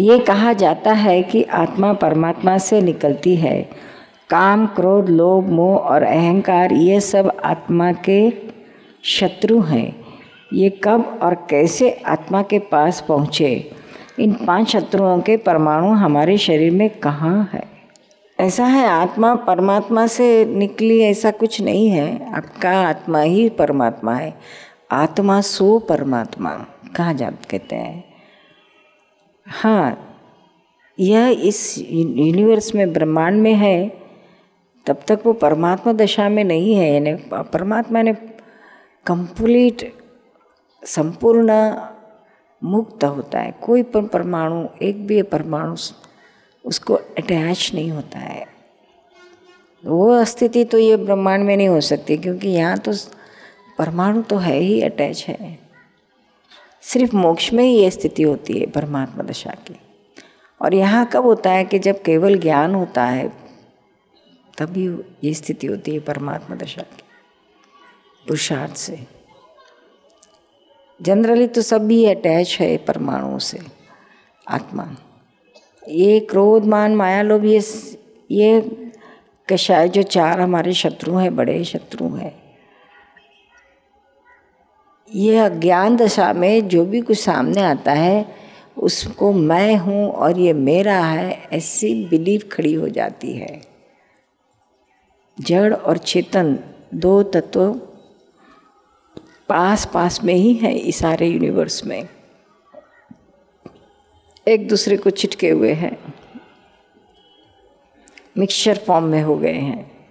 ये कहा जाता है कि आत्मा परमात्मा से निकलती है। काम, क्रोध, लोभ, मोह और अहंकार, ये सब आत्मा के शत्रु हैं। ये कब और कैसे आत्मा के पास पहुँचे? इन पाँच शत्रुओं के परमाणु हमारे शरीर में कहाँ है? ऐसा है, आत्मा परमात्मा से निकली, ऐसा कुछ नहीं है। आपका आत्मा ही परमात्मा है। आत्मा सो परमात्मा, कहा जा कहते हैं? हाँ यह इस यूनिवर्स में ब्रह्मांड में है, तब तक वो परमात्मा दशा में नहीं है। यानी परमात्मा ने कंप्लीट संपूर्ण मुक्त होता है। कोई पर परमाणु, एक भी परमाणु उसको अटैच नहीं होता है। वो स्थिति तो ये ब्रह्मांड में नहीं हो सकती, क्योंकि यहाँ तो परमाणु तो है ही अटैच है। सिर्फ़ मोक्ष में ही ये स्थिति होती है परमात्मा दशा की। और यहाँ कब होता है कि जब केवल ज्ञान होता है, तभी ये स्थिति होती है परमात्मा दशा की, पुरुषार्थ से। जनरली तो सभी अटैच है परमाणुओं से, आत्मा। ये क्रोध, मान, माया, लोभ, ये ये कषाय जो चार हमारे शत्रु हैं, बड़े शत्रु हैं ये अज्ञान दशा में जो भी कुछ सामने आता है, उसको मैं हूँ और ये मेरा है, ऐसी बिलीव खड़ी हो जाती है। जड़ और चेतन दो तत्व पास पास में ही है इस सारे यूनिवर्स में। एक दूसरे को चिटके हुए हैं। मिक्सचर फॉर्म में हो गए हैं।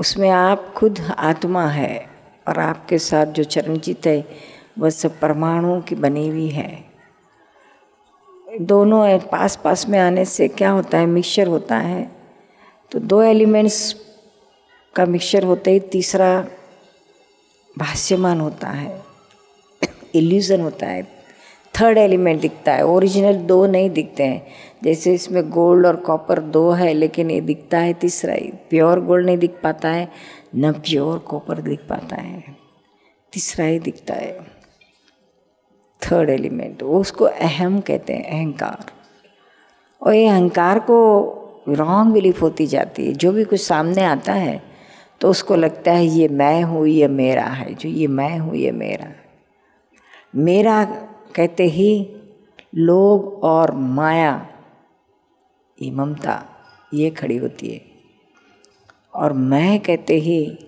उसमें आप खुद आत्मा है। और आपके साथ जो चरणजीत है, वह सब परमाणुओं की बनी हुई है। दोनों पास पास में आने से क्या होता है मिक्सचर होता है। तो दो एलिमेंट्स का मिक्सचर होते ही तीसरा भाष्यमान होता है इल्यूज़न होता है। थर्ड एलिमेंट दिखता है ओरिजिनल दो नहीं दिखते हैं। जैसे इसमें गोल्ड और कॉपर दो है, लेकिन ये दिखता है तीसरा ही। प्योर गोल्ड नहीं दिख पाता है, न प्योर कॉपर दिख पाता है। तीसरा ही दिखता है। थर्ड एलिमेंट उसको अहम कहते हैं, अहंकार। और ये अहंकार को रॉन्ग बिलीफ होती जाती है। जो भी कुछ सामने आता है तो उसको लगता है, ये मैं हूँ, ये मेरा है। जो ये मैं हूँ, ये मेरा मेरा कहते ही लोग और माया, ये ममता, ये खड़ी होती है। और मैं कहते ही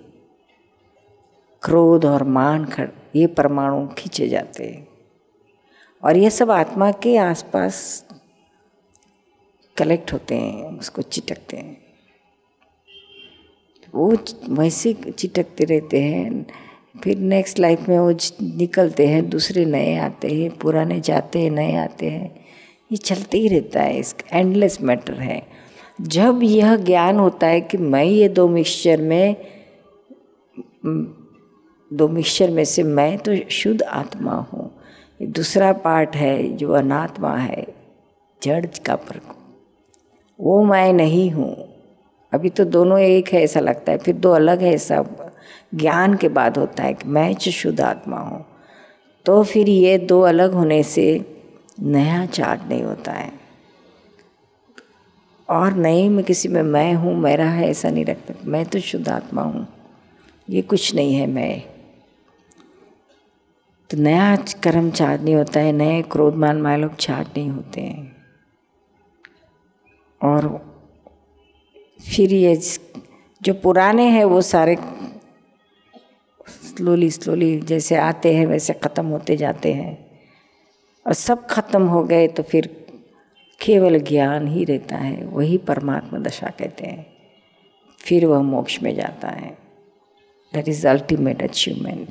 क्रोध और मान खड़, ये परमाणु खींचे जाते हैं। और ये सब आत्मा के आसपास कलेक्ट होते हैं, उसको चिटकते हैं। वो वैसे चिटकते रहते हैं। फिर नेक्स्ट लाइफ में वो निकलते हैं, दूसरे नए आते हैं, पुराने जाते हैं, नए आते हैं। ये चलते ही रहता है, इसका एंडलेस मैटर है। जब यह ज्ञान होता है कि मैं ये दो मिक्सचर में दो मिक्सचर में से मैं तो शुद्ध आत्मा हूँ। दूसरा पार्ट है, जो अनात्मा है, जड़ का पर वो मैं नहीं हूँ। अभी तो दोनों एक है ऐसा लगता है, फिर दो अलग है ऐसा ज्ञान के बाद होता है कि मैं शुद्ध आत्मा हूँ। तो फिर ये दो अलग होने से नया चार्ट नहीं होता है। और नहीं, मैं किसी में मैं हूँ, मेरा है, ऐसा नहीं रखता मैं तो शुद्ध आत्मा हूँ। ये कुछ नहीं है मैं। तो नया कर्म चार्ट नहीं होता है, नए क्रोधमान माए लोग चार्ट नहीं होते हैं। और फिर ये जो पुराने हैं, वो सारे स्लोली स्लोली जैसे आते हैं, वैसे ख़त्म होते जाते हैं। और सब खत्म हो गए तो फिर केवल ज्ञान ही रहता है, वही परमात्मा दशा कहते हैं। फिर वह मोक्ष में जाता है। That is ultimate achievement